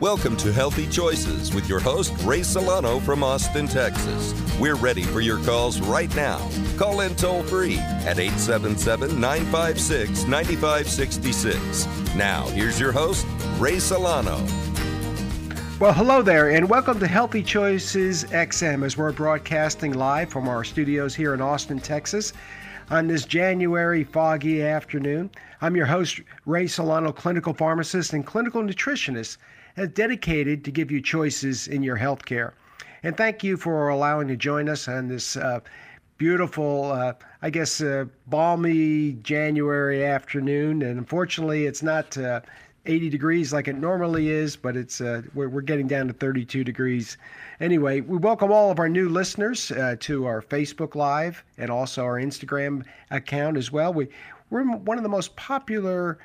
Welcome to Healthy Choices with your host, Ray Solano from Austin, Texas. We're ready for your calls right now. Call in toll free at 877 956 9566. Now, here's your host, Ray Solano. Well, hello there, and welcome to Healthy Choices XM as we're broadcasting live from our studios here in Austin, Texas on this January foggy afternoon. I'm your host, Ray Solano, clinical pharmacist and clinical nutritionist, and dedicated to give you choices in your health care. And thank you for allowing to join us on this uh, beautiful, uh, I guess, uh, balmy January afternoon. And unfortunately, it's not uh, 80 degrees like it normally is, but it's uh, we're, we're getting down to 32 degrees. Anyway, we welcome all of our new listeners uh, to our Facebook Live and also our Instagram account as well. We we're one of the most popular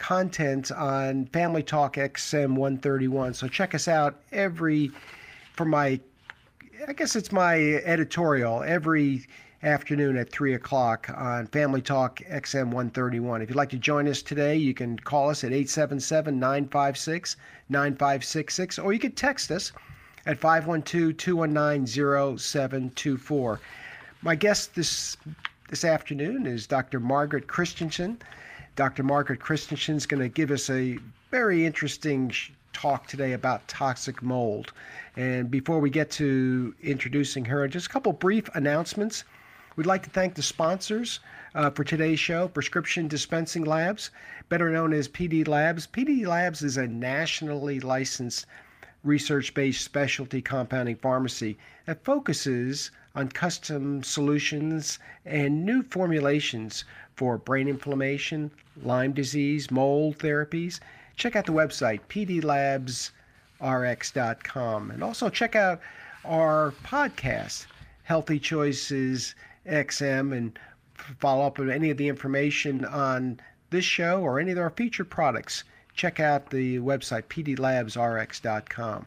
content on Family Talk XM 131. So check us out every for my I guess it's my editorial every afternoon at 3 o'clock on Family Talk XM 131. If you'd like to join us today, you can call us at 877 956 9566 or you can text us at 512 219 0724. My guest this, this afternoon is Dr. Margaret Christensen. Dr. Margaret Christensen is going to give us a very interesting talk today about toxic mold. And before we get to introducing her, just a couple brief announcements. We'd like to thank the sponsors uh, for today's show Prescription Dispensing Labs, better known as PD Labs. PD Labs is a nationally licensed research based specialty compounding pharmacy that focuses on custom solutions and new formulations for brain inflammation, Lyme disease, mold therapies. Check out the website, pdlabsrx.com. And also check out our podcast, Healthy Choices XM and follow up with any of the information on this show or any of our featured products, check out the website pdlabsrx.com.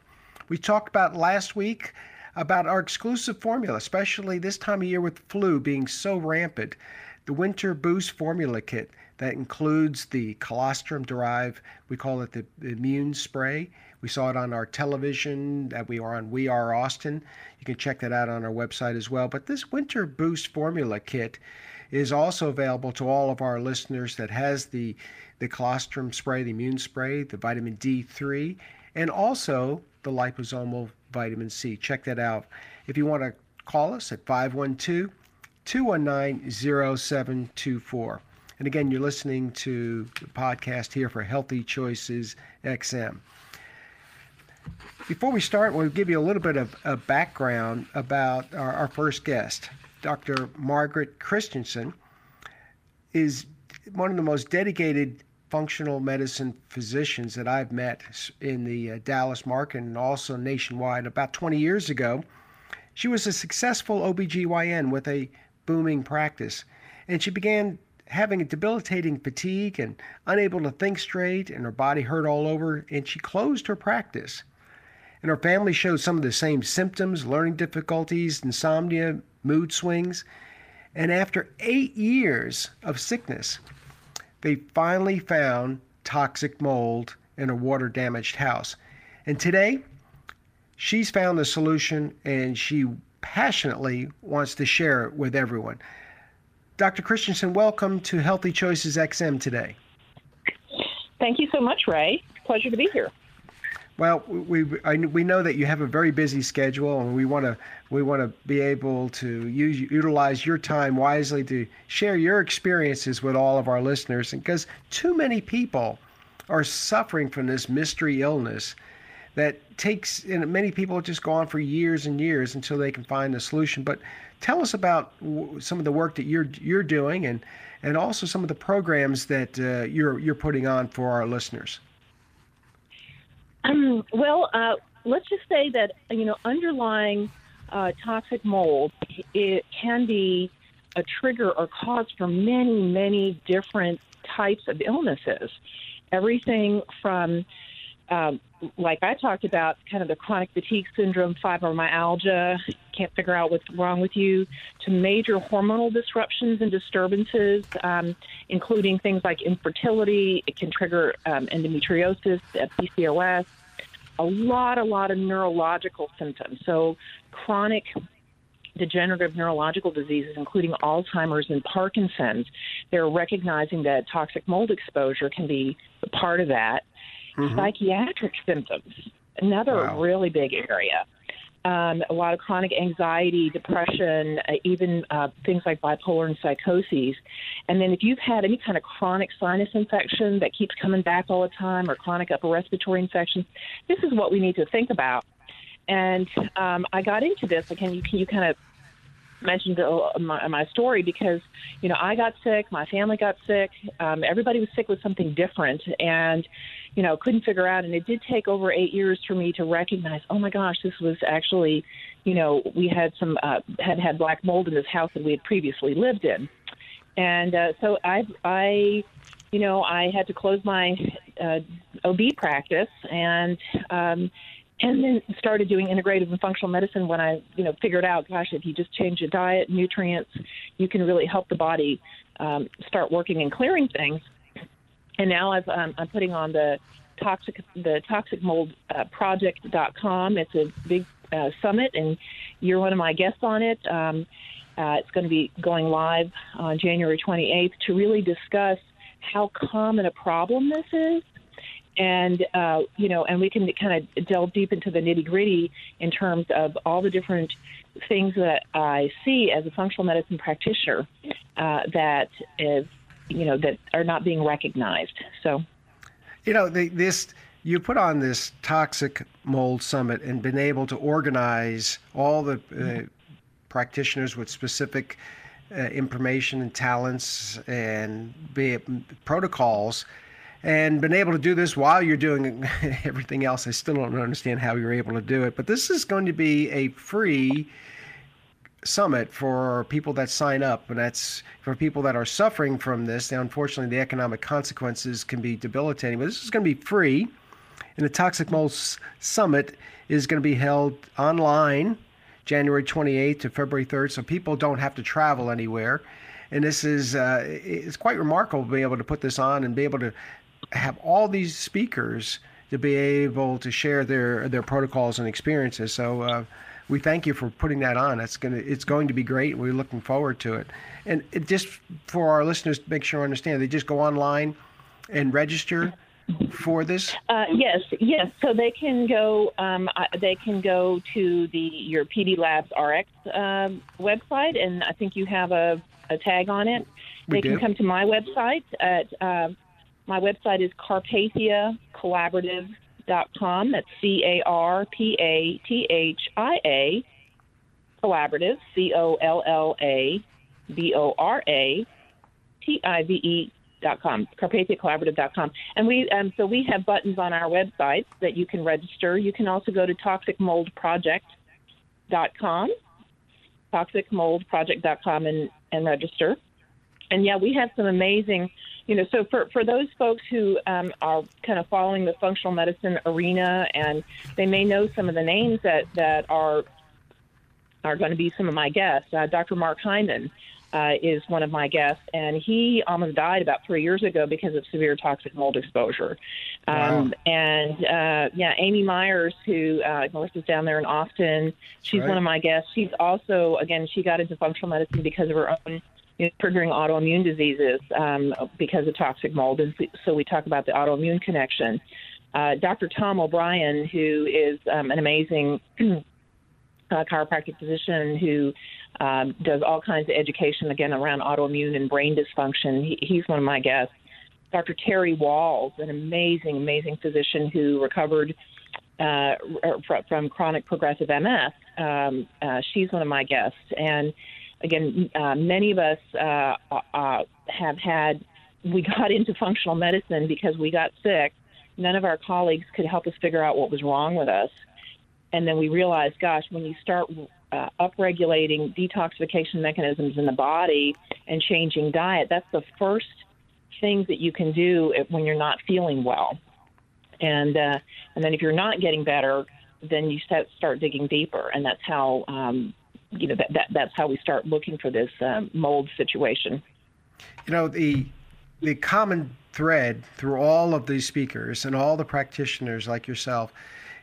We talked about last week about our exclusive formula, especially this time of year with flu being so rampant. The Winter Boost Formula Kit that includes the colostrum derived, we call it the immune spray. We saw it on our television that we are on We Are Austin. You can check that out on our website as well. But this Winter Boost Formula Kit is also available to all of our listeners that has the the colostrum spray, the immune spray, the vitamin D3, and also the liposomal vitamin C. Check that out. If you want to call us at 512 219 0724. And again, you're listening to the podcast here for Healthy Choices XM. Before we start, we'll give you a little bit of a background about our, our first guest. Dr. Margaret Christensen is one of the most dedicated functional medicine physicians that I've met in the uh, Dallas market and also nationwide. About 20 years ago, she was a successful OBGYN with a booming practice, and she began having a debilitating fatigue and unable to think straight, and her body hurt all over, and she closed her practice and her family showed some of the same symptoms learning difficulties, insomnia, mood swings. And after eight years of sickness, they finally found toxic mold in a water damaged house. And today, she's found the solution and she passionately wants to share it with everyone. Dr. Christensen, welcome to Healthy Choices XM today. Thank you so much, Ray. Pleasure to be here. Well, we I, we know that you have a very busy schedule, and we want to we want to be able to use utilize your time wisely to share your experiences with all of our listeners, because too many people are suffering from this mystery illness that takes and many people just go on for years and years until they can find a solution. But tell us about some of the work that you're you're doing, and and also some of the programs that uh, you're you're putting on for our listeners. Um, well, uh, let's just say that you know underlying uh, toxic mold it can be a trigger or cause for many, many different types of illnesses. Everything from um, like I talked about, kind of the chronic fatigue syndrome, fibromyalgia, can't figure out what's wrong with you, to major hormonal disruptions and disturbances, um, including things like infertility. It can trigger um, endometriosis, PCOS, a lot, a lot of neurological symptoms. So chronic degenerative neurological diseases, including Alzheimer's and Parkinson's. They're recognizing that toxic mold exposure can be part of that. Mm-hmm. Psychiatric symptoms, another wow. really big area. Um, a lot of chronic anxiety, depression, uh, even uh, things like bipolar and psychoses. And then if you've had any kind of chronic sinus infection that keeps coming back all the time or chronic upper respiratory infections, this is what we need to think about. And um, I got into this. Again, you can you kind of mentioned my, my story because you know I got sick, my family got sick, um, everybody was sick with something different, and you know couldn't figure out. And it did take over eight years for me to recognize, oh my gosh, this was actually, you know, we had some uh, had had black mold in this house that we had previously lived in, and uh, so I I you know, I had to close my uh, OB practice, and um, and then started doing integrative and functional medicine when I, you know, figured out, gosh, if you just change your diet, nutrients, you can really help the body um, start working and clearing things. And now I've, um, I'm putting on the toxic the toxic mold uh. It's a big uh, summit, and you're one of my guests on it. Um, uh, it's going to be going live on January 28th to really discuss how common a problem this is and uh, you know, and we can kind of delve deep into the nitty gritty in terms of all the different things that I see as a functional medicine practitioner uh, that is, you know, that are not being recognized. So, you know, the, this you put on this toxic mold summit and been able to organize all the uh, practitioners with specific uh, information and talents and be protocols and been able to do this while you're doing everything else. I still don't understand how you're able to do it, but this is going to be a free summit for people that sign up, and that's for people that are suffering from this. Now, unfortunately, the economic consequences can be debilitating, but this is going to be free. And the Toxic Mold Summit is going to be held online January 28th to February 3rd, so people don't have to travel anywhere. And this is uh, it's quite remarkable to be able to put this on and be able to have all these speakers to be able to share their their protocols and experiences. So uh, we thank you for putting that on. It's gonna it's going to be great. We're looking forward to it. And it just for our listeners to make sure I understand, they just go online and register for this? Uh, yes, yes. So they can go. Um, they can go to the your PD Labs RX um, website, and I think you have a, a tag on it. We they do. can come to my website at uh, my website is carpathiacollaborative.com. That's C A R P A T H I A collaborative, C O L L A B O R A T I V E dot com, carpathiacollaborative.com. And we, um, so we have buttons on our website that you can register. You can also go to toxicmoldproject dot com toxicmoldproject.com, toxicmoldproject.com and, and register. And yeah, we have some amazing you know, so for, for those folks who um, are kind of following the functional medicine arena and they may know some of the names that, that are are going to be some of my guests. Uh, Dr. Mark Hyman uh, is one of my guests, and he almost died about three years ago because of severe toxic mold exposure. Um, wow. And uh, yeah, Amy Myers, who uh, Melissa's down there in Austin, she's right. one of my guests. She's also, again, she got into functional medicine because of her own you know, triggering autoimmune diseases um, because of toxic mold. And so we talk about the autoimmune connection. Uh, Dr. Tom O'Bryan, who is um, an amazing uh, chiropractic physician who um, does all kinds of education, again, around autoimmune and brain dysfunction, he, he's one of my guests. Dr. Terry Wahls, an amazing, amazing physician who recovered uh, from chronic progressive MS. Um, uh, she's one of my guests. And again, uh, many of us uh, uh, have had, we got into functional medicine because we got sick. None of our colleagues could help us figure out what was wrong with us. And then we realized, gosh, when you start uh, upregulating detoxification mechanisms in the body and changing diet, that's the first things that you can do when you're not feeling well. And uh, and then if you're not getting better, then you start start digging deeper, and that's how um, you know that, that that's how we start looking for this um, mold situation. You know the the common thread through all of these speakers and all the practitioners like yourself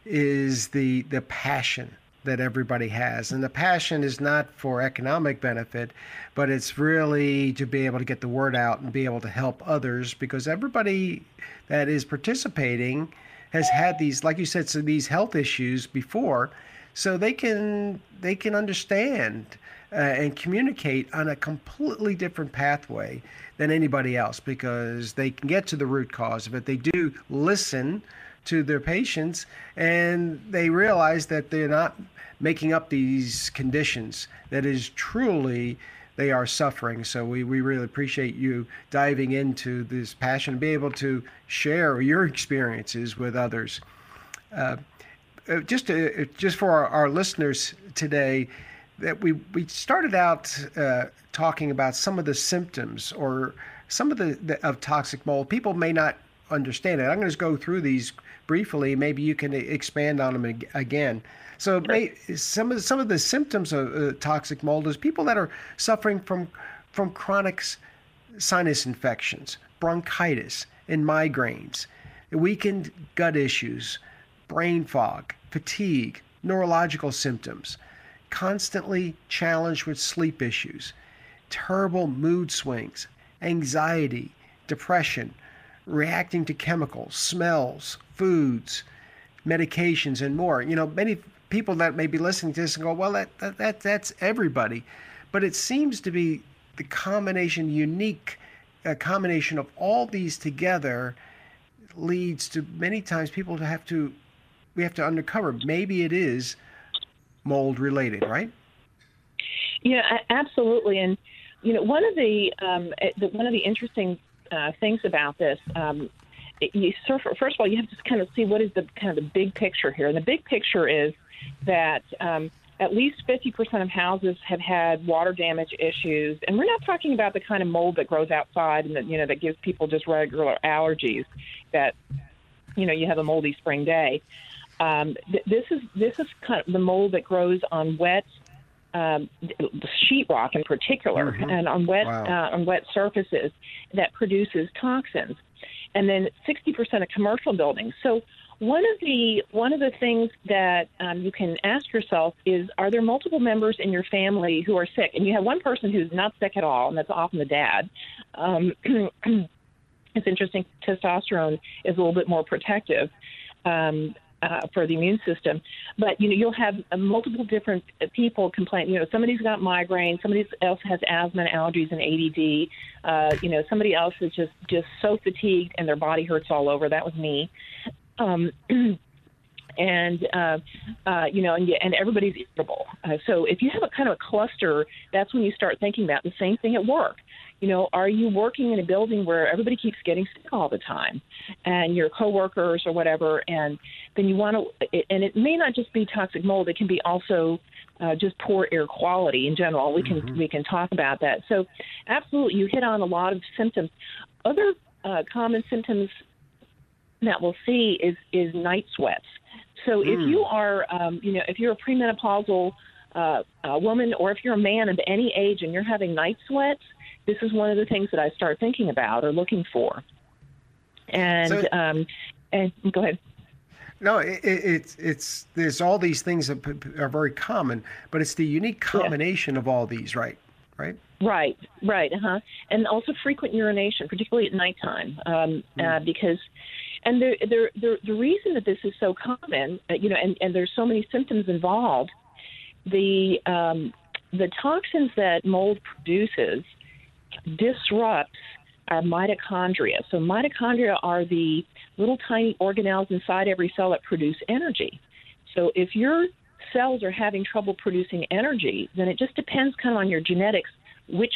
is the the passion that everybody has. And the passion is not for economic benefit, but it's really to be able to get the word out and be able to help others because everybody that is participating has had these, like you said, so these health issues before, so they can they can understand uh, and communicate on a completely different pathway than anybody else because they can get to the root cause of it. They do listen to their patients and they realize that they're not making up these conditions. That is truly they are suffering. So we, we really appreciate you diving into this passion and be able to share your experiences with others. Uh, uh just to, just for our, our, listeners today that we we started out uh, talking about some of the symptoms or some of the, the of toxic mold people may not understand it i'm going to just go through these briefly. Maybe you can expand on them again. So may, some of the, some of the symptoms of uh, toxic mold is people that are suffering from from chronic sinus infections, bronchitis, and migraines, weakened gut issues, brain fog, fatigue, neurological symptoms, constantly challenged with sleep issues, terrible mood swings, anxiety, depression, reacting to chemicals, smells, foods, medications, and more. You know, many people that may be listening to this and go, well, that, that, that that's everybody. But it seems to be the combination, unique a combination of all these together leads to many times people to have to we have to undercover maybe it is mold related right yeah absolutely and you know one of the, um, eh, the one of the interesting uh, things about this. Um, you first of all, you have to kind of see what is the kind of the big picture here, and the big picture is that um, at least 50% of houses have had water damage issues, and we're not talking about the kind of mold that grows outside and that you know that gives people just regular allergies. That you know you have a moldy spring day. Um, th- this is this is kind of the mold that grows on wet um, sheetrock in particular, mm-hmm. and on wet wow. uh, on wet surfaces that produces toxins, and then 60% of commercial buildings. So one of the one of the things that um, you can ask yourself is: Are there multiple members in your family who are sick, and you have one person who's not sick at all, and that's often the dad? Um, it's interesting. Testosterone is a little bit more protective. Um, uh, for the immune system. But you know, you'll have uh, multiple different people complain. You know, somebody's got migraine, somebody else has asthma, and allergies, and ADD. Uh, you know, somebody else is just just so fatigued and their body hurts all over. That was me. Um, and uh, uh, you know, and, and everybody's irritable. Uh, so if you have a kind of a cluster, that's when you start thinking about the same thing at work you know, are you working in a building where everybody keeps getting sick all the time and your coworkers or whatever, and then you want to, and it may not just be toxic mold, it can be also uh, just poor air quality in general. We can mm-hmm. we can talk about that. So, absolutely, you hit on a lot of symptoms. Other uh, common symptoms that we'll see is is night sweats. So, mm. if you are, um, you know, if you're a premenopausal uh, a woman or if you're a man of any age and you're having night sweats, this is one of the things that I start thinking about or looking for. And so, um, and go ahead. No, it, it's it's there's all these things that are very common, but it's the unique combination yeah. of all these, right? Right. Right, right, uh huh. And also frequent urination, particularly at nighttime, um, mm. uh, because, and the, the the the reason that this is so common, uh, you know, and and there's so many symptoms involved, the um, the toxins that mold produces disrupts our mitochondria. So, mitochondria are the little tiny organelles inside every cell that produce energy. So, if your cells are having trouble producing energy, then it just depends kind of on your genetics which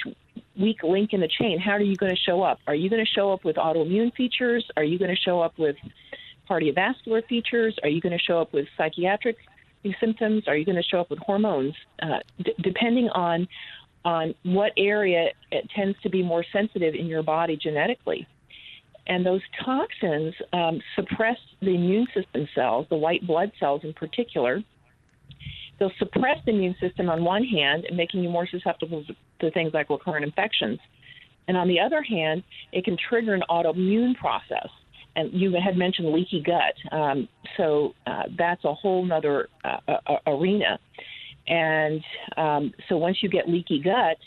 weak link in the chain. How are you going to show up? Are you going to show up with autoimmune features? Are you going to show up with cardiovascular features? Are you going to show up with psychiatric symptoms? Are you going to show up with hormones? Uh, d- depending on on what area it tends to be more sensitive in your body genetically. And those toxins um, suppress the immune system cells, the white blood cells in particular. They'll suppress the immune system on one hand, making you more susceptible to things like recurrent infections. And on the other hand, it can trigger an autoimmune process. and you had mentioned leaky gut. Um, so uh, that's a whole other uh, uh, arena. And um, so once you get leaky gut,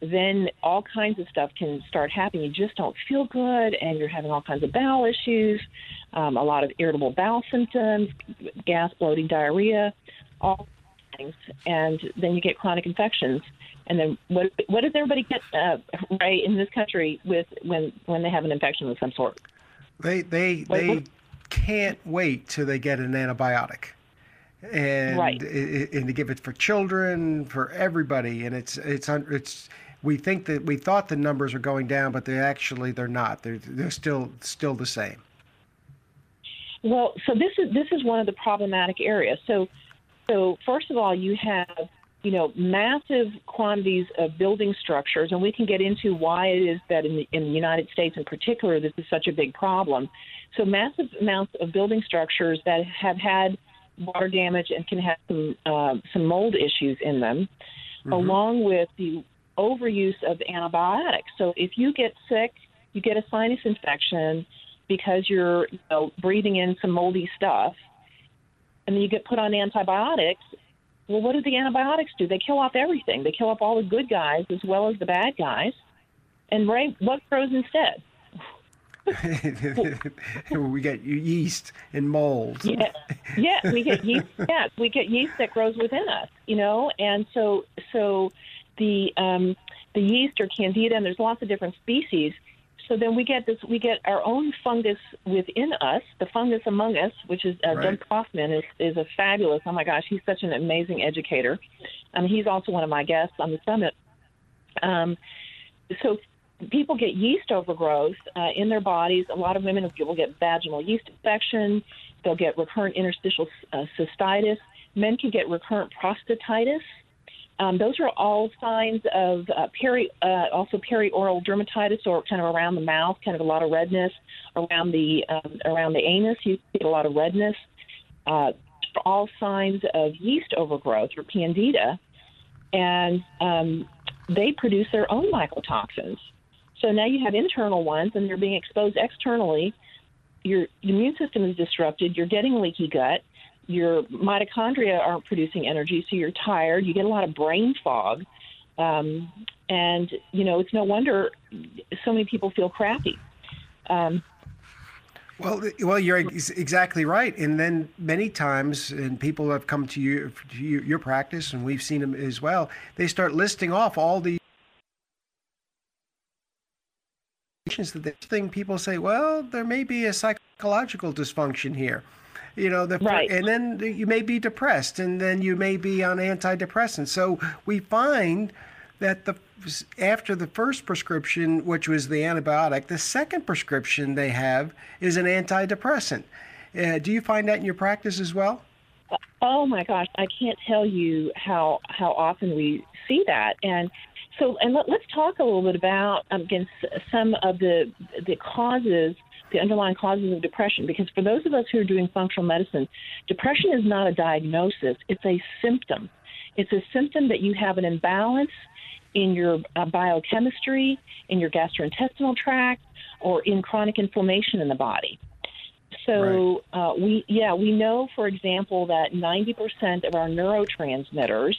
then all kinds of stuff can start happening. You just don't feel good, and you're having all kinds of bowel issues, um, a lot of irritable bowel symptoms, gas, bloating, diarrhea, all things. And then you get chronic infections. And then what? What does everybody get uh, right in this country with when when they have an infection of some sort? They they what, they what? can't wait till they get an antibiotic and right. and to give it for children, for everybody, and it's it's it's we think that we thought the numbers are going down, but they actually they're not. They're they're still still the same. Well, so this is this is one of the problematic areas. So so first of all, you have you know massive quantities of building structures, and we can get into why it is that in the, in the United States in particular this is such a big problem. So massive amounts of building structures that have had water damage and can have some uh, some mold issues in them, mm-hmm. along with the overuse of antibiotics. So if you get sick, you get a sinus infection because you're you know, breathing in some moldy stuff, and then you get put on antibiotics. Well, what do the antibiotics do? They kill off everything. They kill off all the good guys as well as the bad guys. And Ray, what grows instead? we get yeast and mold. Yeah, yeah, we get yeast. Yeah, we get yeast that grows within us. You know, and so so the um, the yeast or candida, and there's lots of different species. So then we get this, we get our own fungus within us, the fungus among us, which is uh, right. Doug Kaufmann is, is a fabulous. Oh my gosh, he's such an amazing educator. Um, he's also one of my guests on the summit. Um, so people get yeast overgrowth uh, in their bodies. A lot of women will get vaginal yeast infection. They'll get recurrent interstitial uh, cystitis. Men can get recurrent prostatitis. Um, those are all signs of uh, peri, uh, also perioral dermatitis, or kind of around the mouth, kind of a lot of redness around the um, around the anus. You get a lot of redness. Uh, all signs of yeast overgrowth or candida, and um, they produce their own mycotoxins. So now you have internal ones, and they're being exposed externally. Your immune system is disrupted. You're getting leaky gut your mitochondria aren't producing energy, so you're tired. You get a lot of brain fog. Um, and, you know, it's no wonder so many people feel crappy. Um, well, well, you're exactly right. And then many times, and people have come to you to your practice, and we've seen them as well. They start listing off all the that this thing people say, well, there may be a psychological dysfunction here. You know the right. and then you may be depressed and then you may be on antidepressants. So we find that the after the first prescription which was the antibiotic the second prescription they have is an antidepressant. Uh, do you find that in your practice as well? Oh my gosh i can't tell you how how often we see that. And so and let, us talk a little bit about um, against some of the the causes the underlying causes of depression. Because for those of us who are doing functional medicine, depression is not a diagnosis, it's a symptom. It's a symptom that you have an imbalance in your uh, biochemistry, in your gastrointestinal tract, or in chronic inflammation in the body. So right. uh, we, yeah, we know, for example, that 90% of our neurotransmitters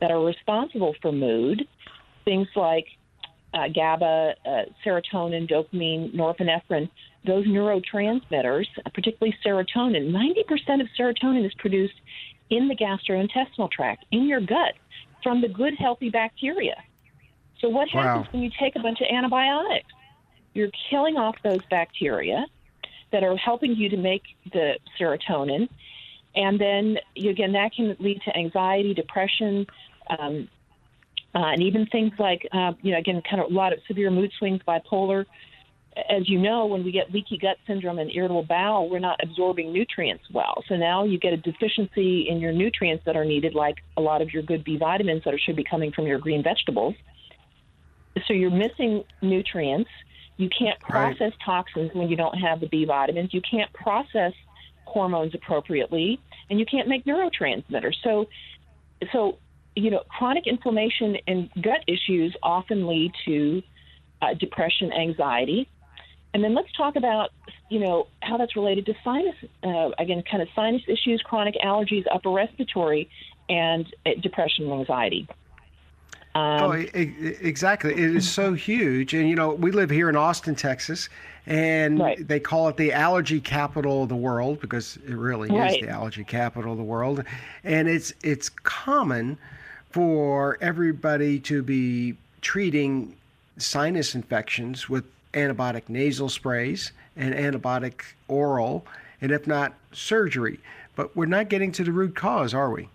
that are responsible for mood, things like uh, GABA, uh, serotonin, dopamine, norepinephrine, those neurotransmitters, particularly serotonin, 90% of serotonin is produced in the gastrointestinal tract, in your gut, from the good, healthy bacteria. So, what happens wow. when you take a bunch of antibiotics? You're killing off those bacteria that are helping you to make the serotonin. And then, you, again, that can lead to anxiety, depression, um, uh, and even things like, uh, you know, again, kind of a lot of severe mood swings, bipolar, as you know, when we get leaky gut syndrome and irritable bowel, we're not absorbing nutrients well. So now you get a deficiency in your nutrients that are needed, like a lot of your good B vitamins that should be coming from your green vegetables. So you're missing nutrients. You can't process right. toxins when you don't have the B vitamins. You can't process hormones appropriately, and you can't make neurotransmitters. So, so you know, chronic inflammation and gut issues often lead to uh, depression, anxiety And then let's talk about, you know, how that's related to sinus, uh, again, kind of sinus issues, chronic allergies, upper respiratory, and uh, depression and anxiety. Um, oh, exactly. It is so huge. And, you know, we live here in Austin, Texas, and right. they call it the allergy capital of the world because it really right. is the allergy capital of the world. And it's, it's common for everybody to be treating sinus infections with antibiotic nasal sprays and antibiotic oral, and if not, surgery. But we're not getting to the root cause, are we?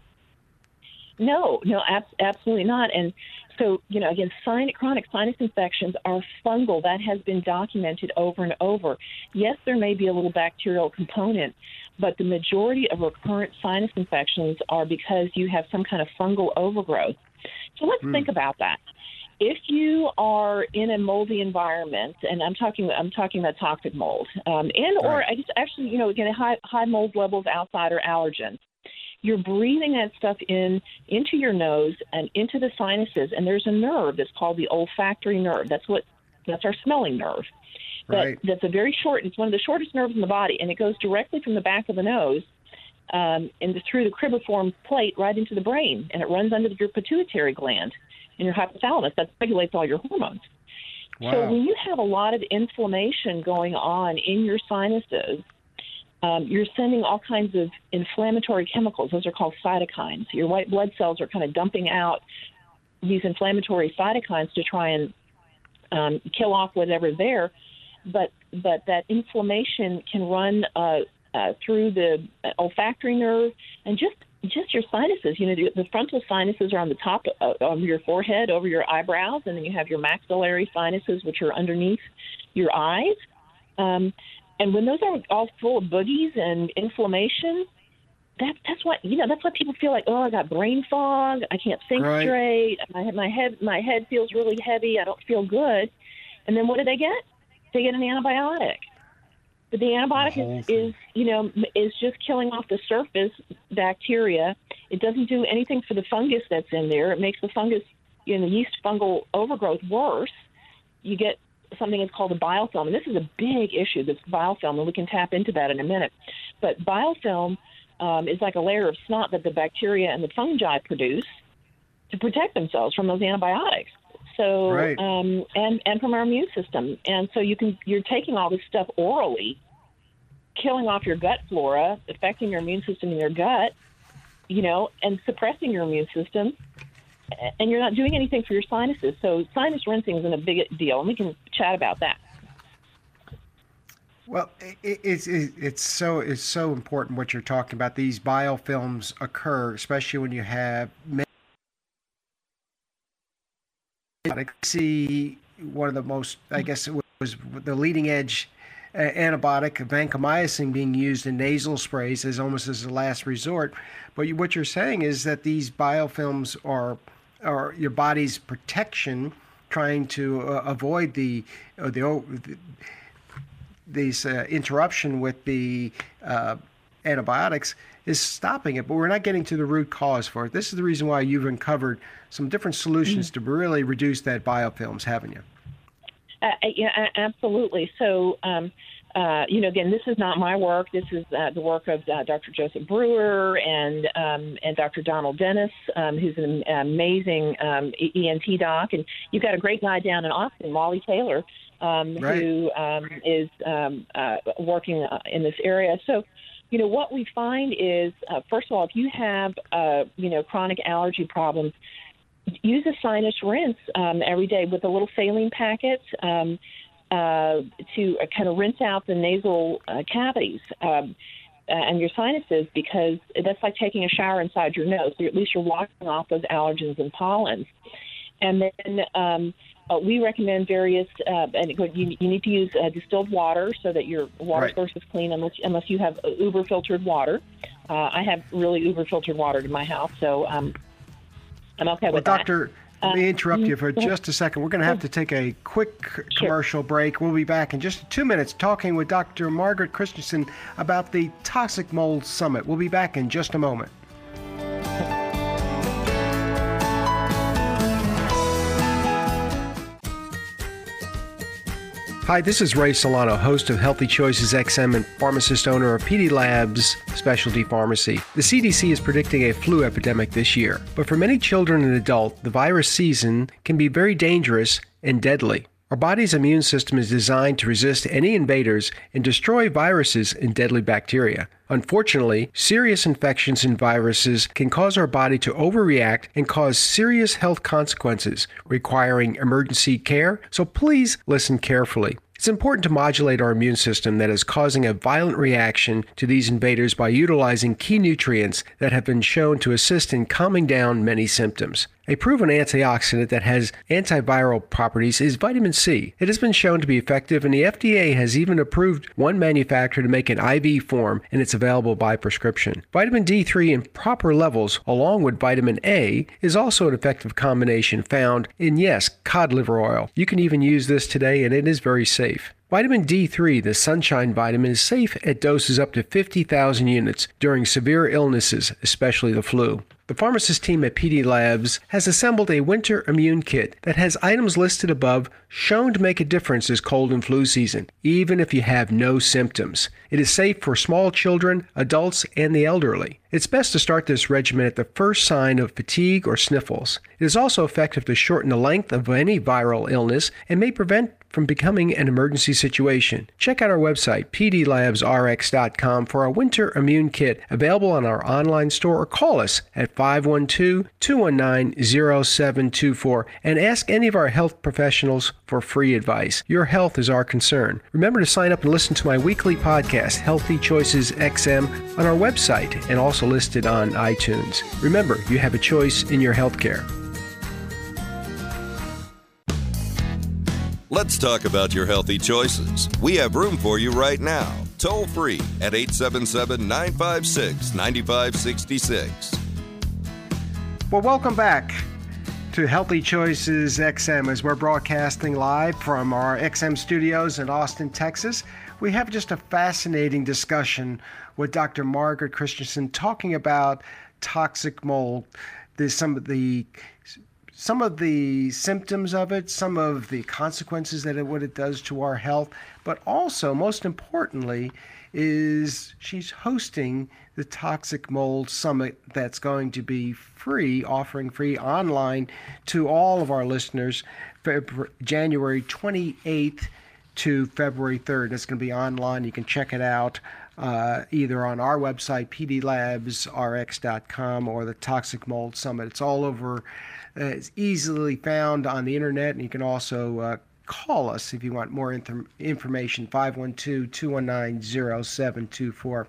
No, no, ab- absolutely not. And so, you know, again, sin- chronic sinus infections are fungal. That has been documented over and over. Yes, there may be a little bacterial component, but the majority of recurrent sinus infections are because you have some kind of fungal overgrowth. So let's mm. think about that. If you are in a moldy environment, and I'm talking, I'm talking about toxic mold, um, and or right. I just actually, you know, again, high high mold levels outside or allergens you're breathing that stuff in into your nose and into the sinuses and there's a nerve that's called the olfactory nerve that's what that's our smelling nerve that, right. that's a very short it's one of the shortest nerves in the body and it goes directly from the back of the nose um, and through the cribriform plate right into the brain and it runs under your pituitary gland and your hypothalamus that regulates all your hormones wow. so when you have a lot of inflammation going on in your sinuses um, you're sending all kinds of inflammatory chemicals. Those are called cytokines. Your white blood cells are kind of dumping out these inflammatory cytokines to try and um, kill off whatever's there. But but that inflammation can run uh, uh, through the olfactory nerve and just just your sinuses. You know, the, frontal sinuses are on the top of, of your forehead, over your eyebrows, and then you have your maxillary sinuses, which are underneath your eyes. Um, and when those are all full of boogies and inflammation, that that's what you know. That's what people feel like. Oh, I got brain fog. I can't think right. straight. My my head my head feels really heavy. I don't feel good. And then what do they get? They get an antibiotic. But the antibiotic is, is, you know, is just killing off the surface bacteria. It doesn't do anything for the fungus that's in there. It makes the fungus, you know, the yeast fungal overgrowth worse. You get something is called a biofilm, and this is a big issue. This biofilm, and we can tap into that in a minute. But biofilm um, is like a layer of snot that the bacteria and the fungi produce to protect themselves from those antibiotics. So right. um, and and from our immune system, and so you can you're taking all this stuff orally, killing off your gut flora, affecting your immune system in your gut, you know, and suppressing your immune system and you're not doing anything for your sinuses. So sinus rinsing isn't a big deal, and we can chat about that. Well, it, it's it's so it's so important what you're talking about. These biofilms occur, especially when you have. I see one of the most, I guess it was the leading edge antibiotic, vancomycin, being used in nasal sprays as almost as a last resort. But what you're saying is that these biofilms are or your body's protection, trying to uh, avoid the uh, the, the these uh, interruption with the uh, antibiotics is stopping it, but we're not getting to the root cause for it. This is the reason why you've uncovered some different solutions mm-hmm. to really reduce that biofilms, haven't you? Uh, yeah, absolutely. So. Um, uh, you know, again, this is not my work. This is uh, the work of uh, Dr. Joseph Brewer and um, and Dr. Donald Dennis, um, who's an amazing um, ENT doc. And you've got a great guy down in Austin, Wally Taylor, um, right. who um, is um, uh, working uh, in this area. So, you know, what we find is, uh, first of all, if you have, uh, you know, chronic allergy problems, use a sinus rinse um, every day with a little saline packet. Uh, to uh, kind of rinse out the nasal uh, cavities um, and your sinuses because that's like taking a shower inside your nose. So at least you're washing off those allergens and pollens. And then um, uh, we recommend various, uh, and you, you need to use uh, distilled water so that your water right. source is clean, unless, unless you have uber filtered water. Uh, I have really uber filtered water in my house, so um, I'm okay well, with Doctor, that. Let me interrupt you for uh, just a second. We're going to have to take a quick commercial break. We'll be back in just two minutes talking with Dr. Margaret Christensen about the Toxic Mold Summit. We'll be back in just a moment. Hi, this is Ray Solano, host of Healthy Choices XM and pharmacist owner of PD Labs Specialty Pharmacy. The CDC is predicting a flu epidemic this year, but for many children and adults, the virus season can be very dangerous and deadly. Our body's immune system is designed to resist any invaders and destroy viruses and deadly bacteria. Unfortunately, serious infections and viruses can cause our body to overreact and cause serious health consequences, requiring emergency care. So please listen carefully. It's important to modulate our immune system that is causing a violent reaction to these invaders by utilizing key nutrients that have been shown to assist in calming down many symptoms. A proven antioxidant that has antiviral properties is vitamin C. It has been shown to be effective, and the FDA has even approved one manufacturer to make an IV form, and it's available by prescription. Vitamin D3 in proper levels, along with vitamin A, is also an effective combination found in, yes, cod liver oil. You can even use this today, and it is very safe. Vitamin D3, the sunshine vitamin, is safe at doses up to 50,000 units during severe illnesses, especially the flu. The pharmacist team at PD Labs has assembled a winter immune kit that has items listed above shown to make a difference this cold and flu season, even if you have no symptoms. It is safe for small children, adults, and the elderly. It's best to start this regimen at the first sign of fatigue or sniffles. It is also effective to shorten the length of any viral illness and may prevent from becoming an emergency situation. Check out our website, pdlabsrx.com, for our winter immune kit available on our online store or call us at 512 219 0724 and ask any of our health professionals for free advice. Your health is our concern. Remember to sign up and listen to my weekly podcast, Healthy Choices XM, on our website and also listed on iTunes. Remember, you have a choice in your healthcare. Let's talk about your healthy choices. We have room for you right now. Toll free at 877 956 9566. Well, welcome back to Healthy Choices XM as we're broadcasting live from our XM studios in Austin, Texas. We have just a fascinating discussion with Dr. Margaret Christensen talking about toxic mold. There's some of the some of the symptoms of it, some of the consequences that it what it does to our health, but also most importantly is she's hosting the Toxic Mold Summit that's going to be free, offering free online to all of our listeners January 28th to February 3rd. It's going to be online. You can check it out uh, either on our website, pdlabsrx.com, or the Toxic Mold Summit. It's all over uh, it's easily found on the internet, and you can also uh, call us if you want more inth- information 512 219 0724.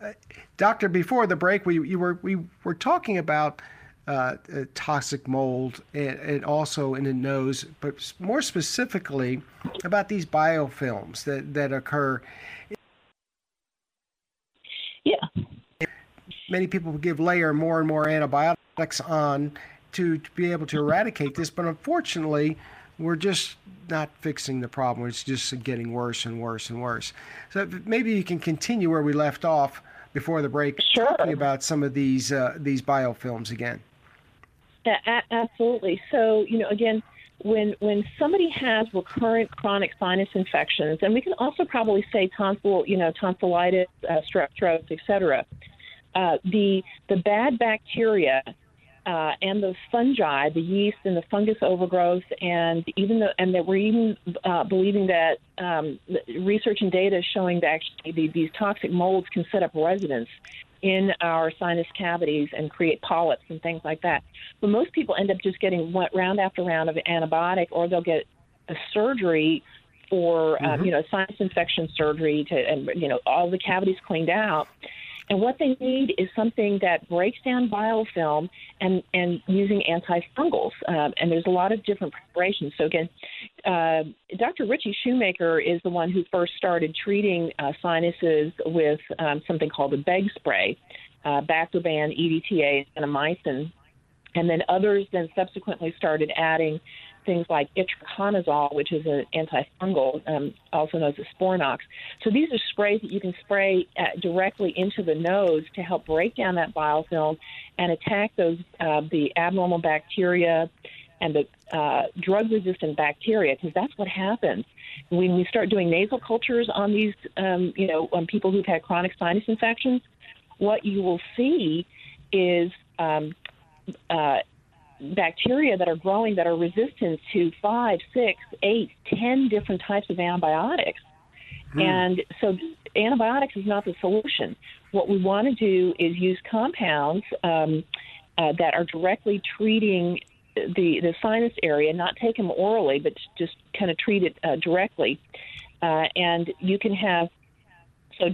Uh, doctor, before the break, we, you were, we were talking about uh, uh, toxic mold and, and, also in the nose, but more specifically about these biofilms that, that occur. Yeah. Many people give layer more and more antibiotics on to, to be able to eradicate this, but unfortunately, we're just not fixing the problem. It's just getting worse and worse and worse. So maybe you can continue where we left off before the break, sure. talking about some of these uh, these biofilms again. Yeah, absolutely. So you know, again, when when somebody has recurrent chronic sinus infections, and we can also probably say tonsil, you know, tonsillitis, uh, strep throat, etc. Uh, the the bad bacteria uh, and the fungi, the yeast and the fungus overgrowth, and even the, and that we're even uh, believing that um, research and data is showing that actually the, these toxic molds can set up residence in our sinus cavities and create polyps and things like that. But most people end up just getting round after round of antibiotic, or they'll get a surgery for um, mm-hmm. you know sinus infection surgery to and you know all the cavities cleaned out and what they need is something that breaks down biofilm and, and using antifungals. Um, and there's a lot of different preparations. So, again, uh, Dr. Ritchie Shoemaker is the one who first started treating uh, sinuses with um, something called a BEG spray, uh, Bactroban, EDTA, gentamicin. And then others then subsequently started adding things like itraconazole, which is an antifungal, um, also known as Sporanox. So these are sprays that you can spray uh, directly into the nose to help break down that biofilm and attack those uh, the abnormal bacteria and the uh, drug resistant bacteria, because that's what happens when we start doing nasal cultures on these, um, you know, on people who've had chronic sinus infections. What you will see is um, uh, bacteria that are growing that are resistant to five, six, eight, ten different types of antibiotics. Hmm. And so antibiotics is not the solution. What we want to do is use compounds um, uh, that are directly treating the, the sinus area, not take them orally, but just kind of treat it uh, directly. Uh, and you can have, so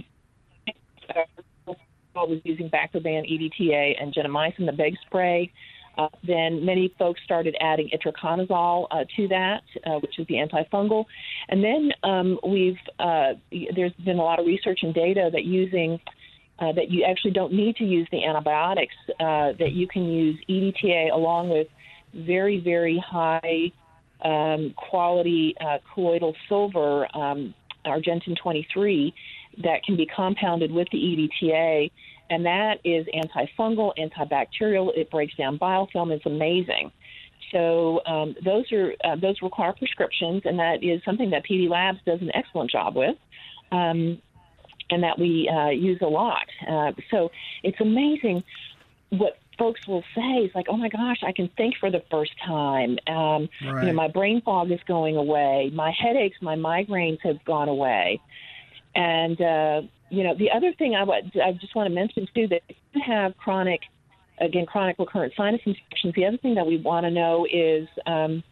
I was using Bactroban, EDTA, and gentamicin, the BEG spray. Uh, then many folks started adding itraconazole uh, to that, uh, which is the antifungal. And then um, we've uh, there's been a lot of research and data that using uh, that you actually don't need to use the antibiotics. That you can use EDTA along with very very high um, quality colloidal silver, um, Argentyn 23, that can be compounded with the EDTA and that is antifungal, antibacterial. It breaks down biofilm. It's amazing. So um, those are uh, those require prescriptions, and that is something that PD Labs does an excellent job with, um, and that we uh, use a lot. Uh, so it's amazing what folks will say. It's like, oh my gosh, I can think for the first time. Um, right. You know, my brain fog is going away. My headaches, my migraines have gone away, and uh, you know, the other thing I, would, I just want to mention too that if you have chronic, again, chronic recurrent sinus infections, the other thing that we want to know is, um,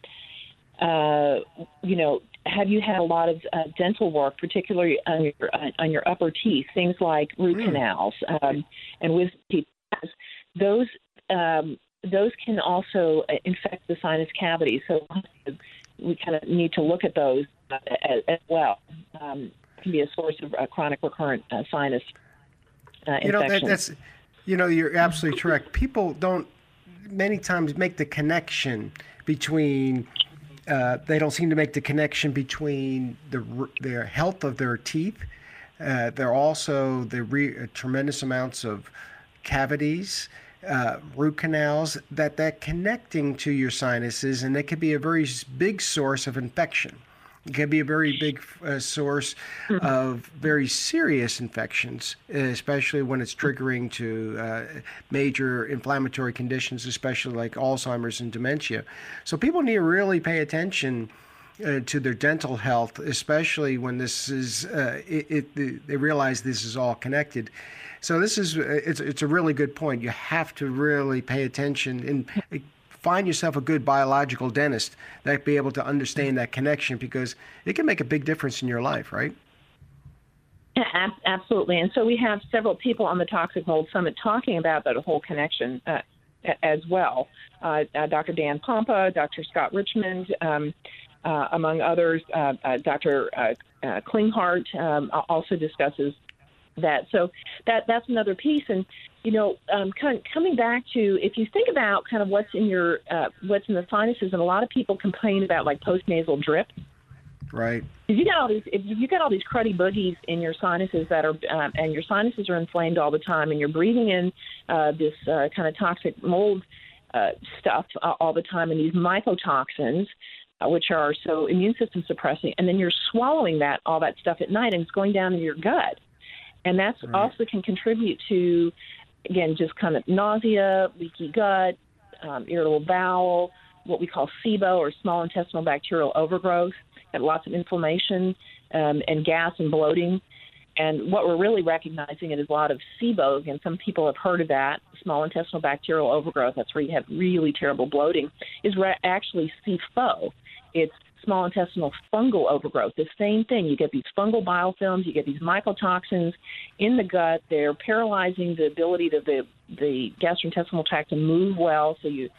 uh, you know, have you had a lot of uh, dental work, particularly on your on your upper teeth, things like root mm. canals um, and wisdom teeth? Those um, those can also uh, infect the sinus cavity, so we kind of need to look at those uh, as, as well. Um, can be a source of uh, chronic recurrent uh, sinus uh, you know that, that's you know you're absolutely correct. People don't many times make the connection between uh, they don't seem to make the connection between the their health of their teeth. Uh, they're also the re, uh, tremendous amounts of cavities uh, root canals that that connecting to your sinuses and it could be a very big source of infection can be a very big uh, source mm-hmm. of very serious infections, especially when it's triggering to uh, major inflammatory conditions, especially like Alzheimer's and dementia. So people need to really pay attention. Uh, to their dental health, especially when this is uh, it, it, they realize this is all connected. So this is it's it's a really good point. You have to really pay attention and find yourself a good biological dentist that be able to understand that connection because it can make a big difference in your life, right? Absolutely. And so we have several people on the Toxic Mold Summit talking about that whole connection uh, as well. Uh, uh, Dr. Dan Pompa, Dr. Scott Richmond, um, uh, among others. Uh, uh, Dr. Klinghardt um, also discusses that. So that that's another piece. And you know, um, kind of coming back to if you think about kind of what's in your uh, what's in the sinuses, and a lot of people complain about like postnasal drip. Right. If you got all these, if you got all these cruddy boogies in your sinuses that are, um, and your sinuses are inflamed all the time, and you're breathing in uh, this uh, kind of toxic mold uh, stuff uh, all the time, and these mycotoxins, uh, which are so immune system suppressing, and then you're swallowing that all that stuff at night, and it's going down in your gut, and that's right. also can contribute to again, just kind of nausea, leaky gut, um, irritable bowel, what we call SIBO or small intestinal bacterial overgrowth, and lots of inflammation um, and gas and bloating. And what we're really recognizing is a lot of SIBO. and some people have heard of that, small intestinal bacterial overgrowth. That's where you have really terrible bloating. Is re- actually SIFO. It's small intestinal fungal overgrowth. The same thing. You get these fungal biofilms, you get these mycotoxins in the gut. They're paralyzing the ability of the the gastrointestinal tract to move well. So you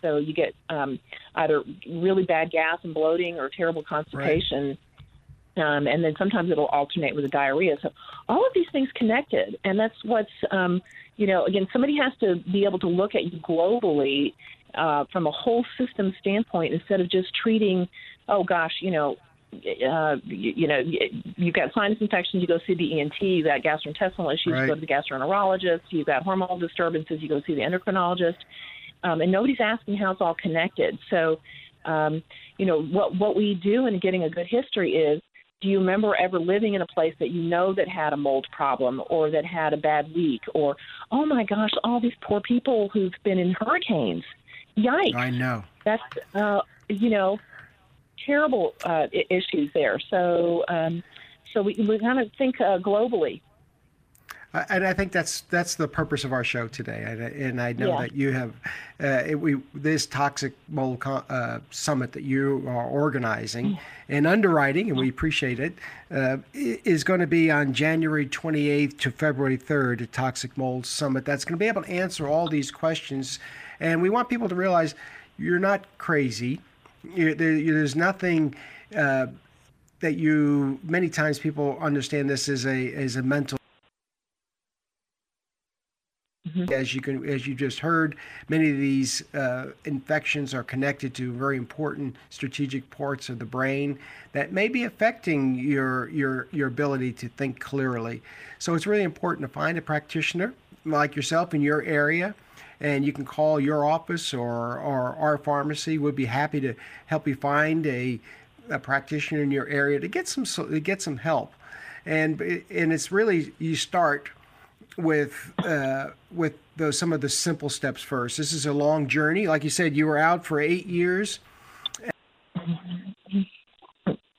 so you get um, either really bad gas and bloating or terrible constipation. Right. Um, and then sometimes it'll alternate with a diarrhea. So all of these things connected, and that's what's um, you know again somebody has to be able to look at you globally uh, from a whole system standpoint instead of just treating oh gosh, you know, uh, you, you know, you've got sinus infections, you go see the ENT. You've got gastrointestinal issues, right. you go to the gastroenterologist. You've got hormonal disturbances, you go see the endocrinologist. um, and nobody's asking how it's all connected. So, um, you know, what what we do in getting a good history is. Do you remember ever living in a place that you know that had a mold problem or that had a bad week or oh my gosh, all these poor people who've been in hurricanes? Yikes! I know. That's uh, you know terrible uh, issues there. So um, so we we kind of think uh, globally. Uh, and I think that's that's the purpose of our show today. And, and I know Yeah. that you have uh, it, we this toxic mold uh, summit that you are organizing and underwriting, and we appreciate it. Uh, is going to be on January 28th to February 3rd at Toxic Mold Summit. That's going to be able to answer all these questions, and we want people to realize you're not crazy. you there, there's nothing. Uh, that you many times people understand this as a as a mental as you can as you just heard many of these uh, infections are connected to very important strategic parts of the brain that may be affecting your your your ability to think clearly so it's really important to find a practitioner like yourself in your area and you can call your office or, or our pharmacy we'd be happy to help you find a, a practitioner in your area to get some to get some help and and it's really you start with uh, with those some of the simple steps first. This is a long journey. Like you said, you were out for eight years.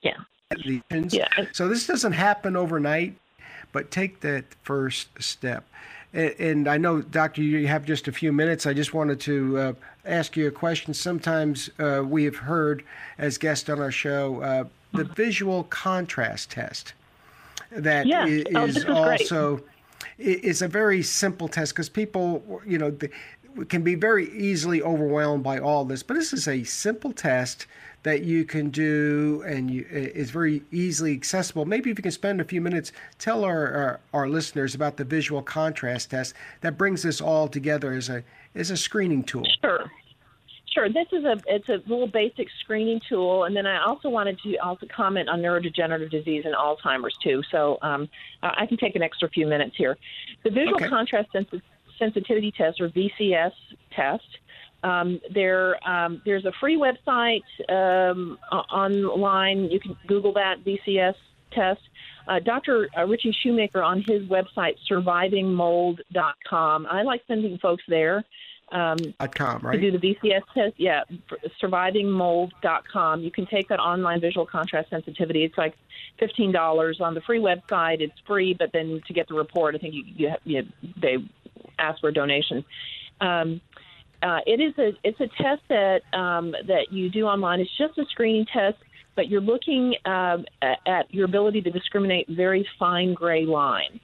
Yeah. Yeah. So this doesn't happen overnight, but take that first step. And, I know, Doctor, you have just a few minutes. I just wanted to uh, ask you a question. Sometimes uh, we have heard, as guests on our show, uh, the visual contrast test. That Yeah. Oh, is this is great. also is a very simple test because people, you know, the, can be very easily overwhelmed by all this. But this is a simple test that you can do and you, is very easily accessible. Maybe if you can spend a few minutes, tell our, our our listeners about the visual contrast test that brings this all together as a as a screening tool. Sure. Sure. This is a it's a little basic screening tool, and then I also wanted to also comment on neurodegenerative disease and Alzheimer's too. So um, I can take an extra few minutes here. The visual Okay. contrast sensi- sensitivity test, or VCS test. Um, there, um, there's a free website um, online. You can Google that VCS test. Uh, Dr. uh, Ritchie Shoemaker on his website, survivingmold.com. I like sending folks there. Um, com, to do the VCS test, yeah, survivingmold.com. You can take that online visual contrast sensitivity. It's like fifteen dollars on the free website. It's free, but then to get the report, I think you, you, you they ask for a donation. Um, uh, it is a it's a test that um, that you do online. It's just a screening test, but you're looking um, at, your ability to discriminate very fine gray lines.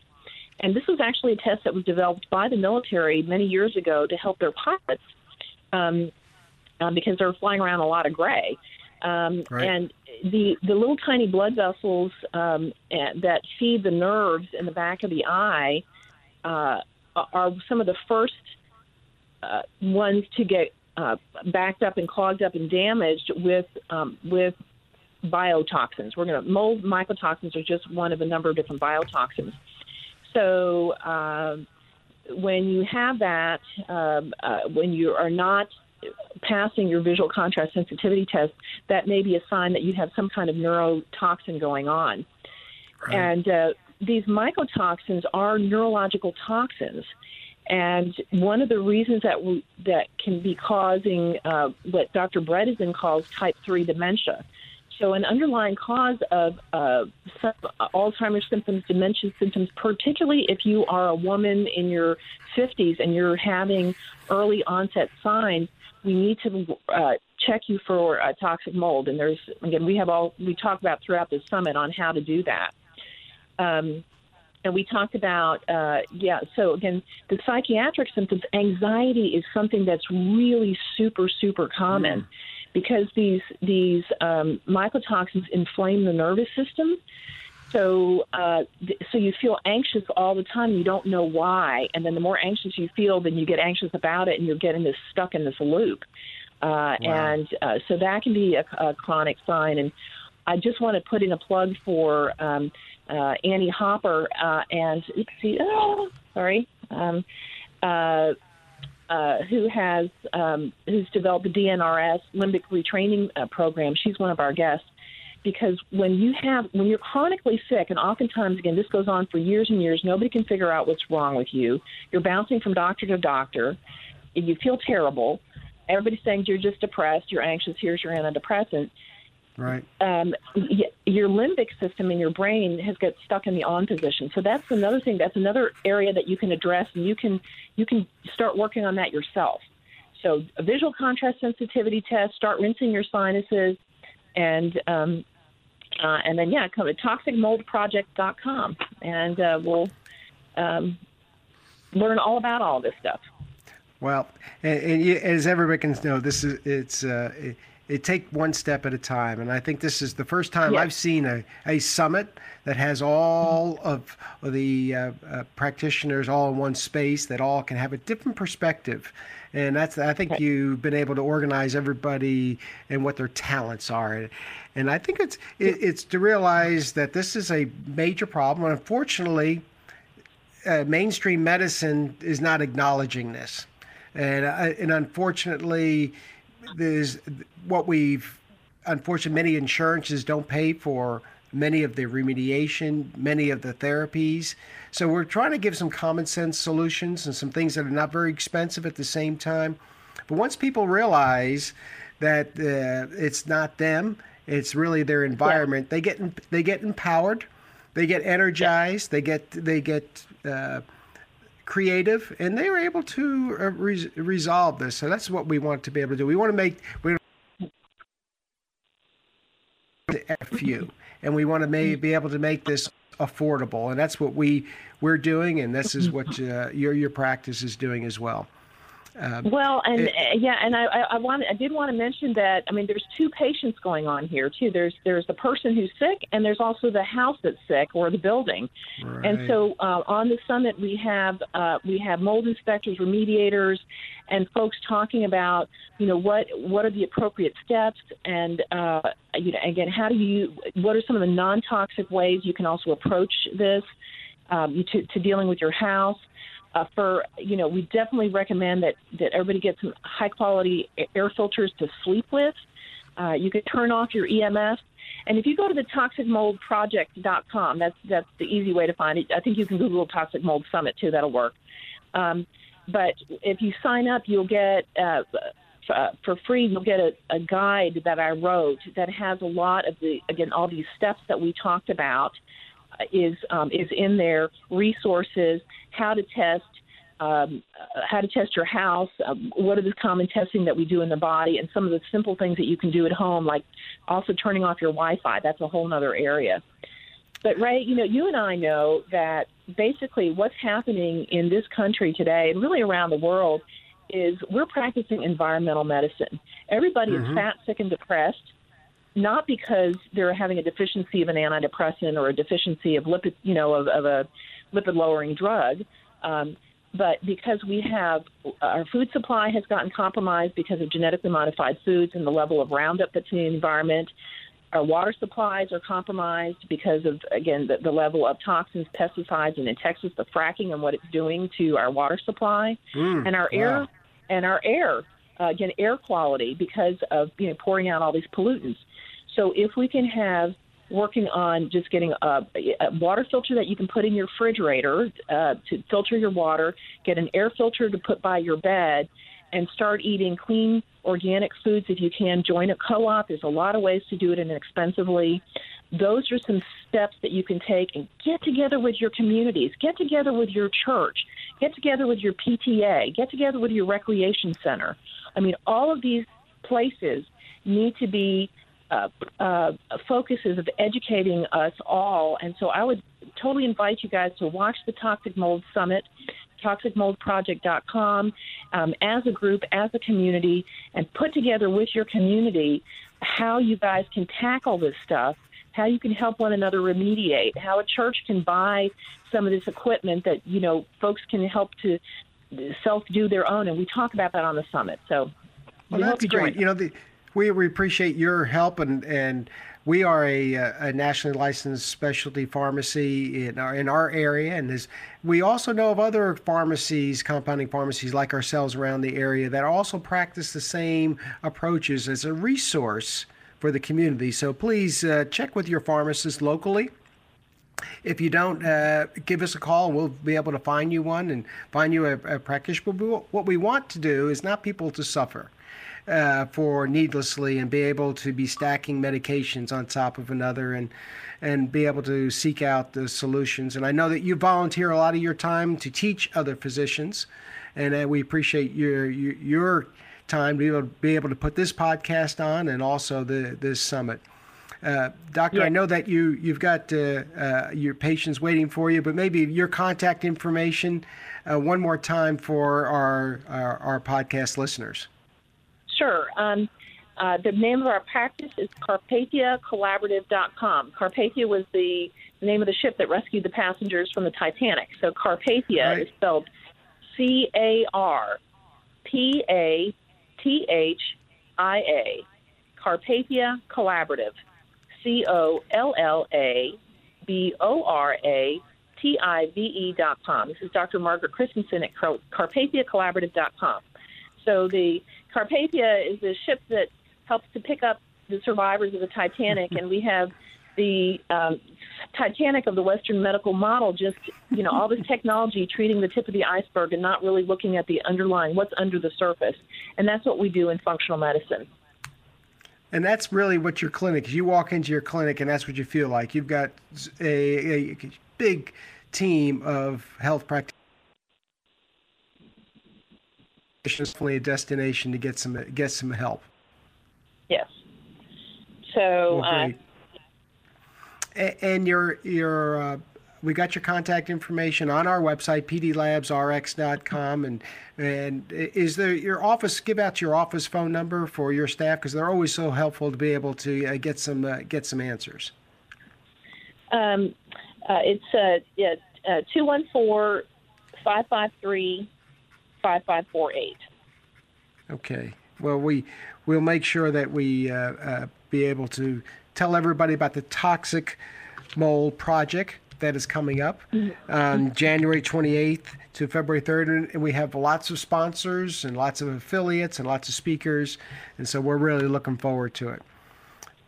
And this was actually a test that was developed by the military many years ago to help their pilots um, uh, because they were flying around a lot of gray. Um, Right. And the the little tiny blood vessels um, that feed the nerves in the back of the eye uh, are some of the first uh, ones to get uh, backed up and clogged up and damaged with um, with biotoxins. We're going to mold mycotoxins are just one of a number of different biotoxins. So um, when you have that, um, uh, when you are not passing your visual contrast sensitivity test, that may be a sign that you have some kind of neurotoxin going on. And uh, these mycotoxins are neurological toxins. And one of the reasons that we, that can be causing uh, what Dr. Bredesen calls type 3 dementia. So, an underlying cause of uh, Alzheimer's symptoms, dementia symptoms, particularly if you are a woman in your 50s and you're having early onset signs, we need to uh, check you for uh, toxic mold. And there's, again, we have all, we talk about throughout the summit on how to do that. Um, and we talked about, uh, yeah, so again, the psychiatric symptoms, anxiety is something that's really super, super common because these, these um, mycotoxins inflame the nervous system. So, uh, th- so you feel anxious all the time. You don't know why, and then the more anxious you feel, then you get anxious about it, and you're getting this stuck in this loop. Uh, And uh, so that can be a, a chronic sign. And I just want to put in a plug for um, uh, Annie Hopper uh, and oopsie, oh, sorry, um, uh, uh, who has um, who's developed the DNRS limbic retraining uh, program. She's one of our guests because when you have when you're chronically sick, and oftentimes again this goes on for years and years, nobody can figure out what's wrong with you. You're bouncing from doctor to doctor. And you feel terrible. Everybody's saying you're just depressed, you're anxious. Here's your antidepressant Right. um, y- your limbic system in your brain has got stuck in the on position. So that's another thing. That's another area that you can address, and you can you can start working on that yourself. So a visual contrast sensitivity test. Start rinsing your sinuses, and um, uh, and then yeah, come to toxicmoldproject.com, and uh, we'll um, learn all about all this stuff. Well, and, and as everybody can know, this is it's uh, it, it take one step at a time, and I think this is the first time Yes. I've seen a, a summit that has all of the uh, uh, practitioners all in one space that all can have a different perspective, and that's I think Right. you've been able to organize everybody and what their talents are, and I think it's it, it's to realize that this is a major problem, and unfortunately uh, mainstream medicine is not acknowledging this, and uh, and unfortunately, there's what we've unfortunately many insurances don't pay for many of the remediation, many of the therapies. So we're trying to give some common sense solutions and some things that are not very expensive at the same time. But once people realize that uh, it's not them, it's really their environment, they get they get empowered, they get energized, they get they get uh, creative, and they were able to uh, res- resolve this. So that's what we want to be able to do. We want to make we FU, and we want to may, be able to make this affordable, and that's what we we're doing, and this is what uh, your your practice is doing as well. Um, Well, and It- uh, yeah, and I, I, I want I did want to mention that I mean there's two patients going on here too. There's there's the person who's sick, and there's also the house that's sick or the building. Right. And so uh, on the summit we have uh, we have mold inspectors, remediators, and folks talking about you know what what are the appropriate steps and uh, you know again how do you what are some of the non toxic ways you can also approach this um, to, to dealing with your house. Uh, for you know, we definitely recommend that that everybody get some high quality air filters to sleep with. Uh, you can turn off your EMF, and if you go to the toxicmoldproject.com, that's that's the easy way to find it. I think you can Google Toxic Mold Summit too. That'll work. Um, but if you sign up, you'll get uh, uh, for free. You'll get a, a guide that I wrote that has a lot of the again all these steps that we talked about is um, is in there. Resources, how to test, um, uh, how to test your house, um, what are the common testing that we do in the body, and some of the simple things that you can do at home, like also turning off your Wi-Fi. That's a whole other area. But Ray, you know, you and I know that basically what's happening in this country today, and really around the world, is we're practicing environmental medicine. Everybody is fat, sick, and depressed not because they're having a deficiency of an antidepressant or a deficiency of lipid, you know, of, of a lipid lowering drug, um, but because we have our food supply has gotten compromised because of genetically modified foods and the level of Roundup that's in the environment. Our water supplies are compromised because of, again, the, the level of toxins, pesticides, and in Texas, the fracking and what it's doing to our water supply Mm, and our wow. air and our air uh, again air quality because of you know pouring out all these pollutants. So if we can have working on just getting a, a water filter that you can put in your refrigerator uh, to filter your water, get an air filter to put by your bed, and start eating clean organic foods if you can. Join a co-op. There's a lot of ways to do it inexpensively. Those are some steps that you can take and get together with your communities, get together with your church, get together with your PTA, get together with your recreation center. I mean, all of these places need to be uh, uh, focuses of educating us all. And so I would totally invite you guys to watch the Toxic Mold Summit, toxicmoldproject.com, um, as a group, as a community, and put together with your community how you guys can tackle this stuff, how you can help one another remediate, how a church can buy some of this equipment that, you know, folks can help to self do their own. And we talk about that on the summit. So Well, we that's great. You know, the, we, we appreciate your help and and we are a, a nationally licensed specialty pharmacy in our in our area, and as we also know of other pharmacies, compounding pharmacies like ourselves around the area that also practice the same approaches as a resource for the community. So please uh, check with your pharmacist locally. If you don't, uh, give us a call. We'll be able to find you one and find you a, a practitioner. But what we want to do is not people to suffer uh, for needlessly and be able to be stacking medications on top of another and and be able to seek out the solutions. And I know that you volunteer a lot of your time to teach other physicians, and uh, we appreciate your your, your time to be able, to be able to put this podcast on and also the this summit. Uh, doctor, I know that you you've got uh, uh, your patients waiting for you, but maybe your contact information uh, one more time for our, our, our podcast listeners. Sure. Um, uh, the name of our practice is CarpathiaCollaborative.com. Carpathia was the name of the ship that rescued the passengers from the Titanic. So Carpathia right. is spelled C A R P A T H I A. Carpathia Collaborative. C O L L A B O R A T I V E dot com. This is Dr. Margaret Christensen at Car- CarpathiaCollaborative.com. So the Carpathia is a ship that helps to pick up the survivors of the Titanic, and we have the um, Titanic of the Western medical model. Just you know, all this technology treating the tip of the iceberg and not really looking at the underlying what's under the surface, and that's what we do in functional medicine. And that's really what your clinic is. You walk into your clinic, and that's what you feel like. You've got a, a big team of health practitioners definitely a destination to get some get some help. Yes. So. Well, uh, and your your uh, we got your contact information on our website pdlabsrx.com and and is there your office give out your office phone number for your staff because they're always so helpful to be able to uh, get some uh, get some answers. Um, uh, it's uh, yeah, 214 553 5548. Okay. Well, we we'll make sure that we uh, uh, be able to tell everybody about the toxic mold project that is coming up mm-hmm. January 28th to February 3rd. And we have lots of sponsors and lots of affiliates and lots of speakers. And so we're really looking forward to it.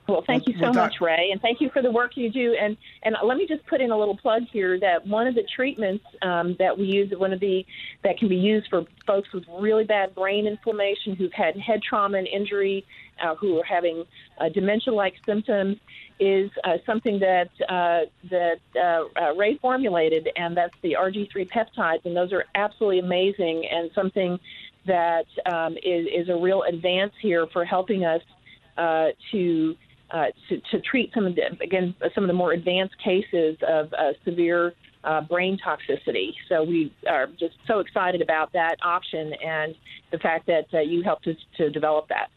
Well, thank you so much, Ray, and thank you for the work you do. And and let me just put in a little plug here that one of the treatments um, that we use, one of the that can be used for folks with really bad brain inflammation who've had head trauma and injury, uh, who are having uh, dementia-like symptoms, is uh, something that uh, that uh, uh, Ray formulated, and that's the RG3 peptides, and those are absolutely amazing and something that um, is, is a real advance here for helping us to uh, to, to treat some of the again some of the more advanced cases of uh, severe uh, brain toxicity. So we are just so excited about that option and the fact that uh, you helped us to develop that.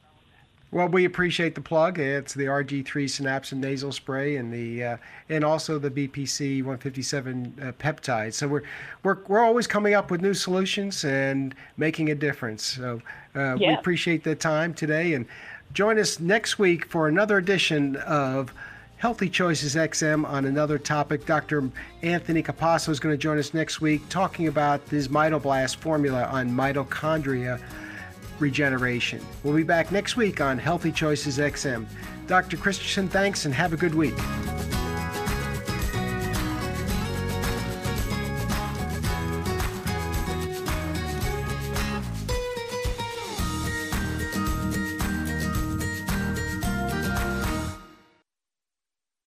Well, we appreciate the plug. It's the RG3 Synapsin nasal spray and the uh, and also the BPC 157 uh, peptide. So we're we're we're always coming up with new solutions and making a difference. So uh, yeah. we appreciate the time today and Join us next week for another edition of Healthy Choices XM on another topic. Dr. Anthony Capasso is going to join us next week talking about his MitoBlast formula on mitochondria regeneration. We'll be back next week on Healthy Choices XM. Dr. Christensen, thanks and have a good week.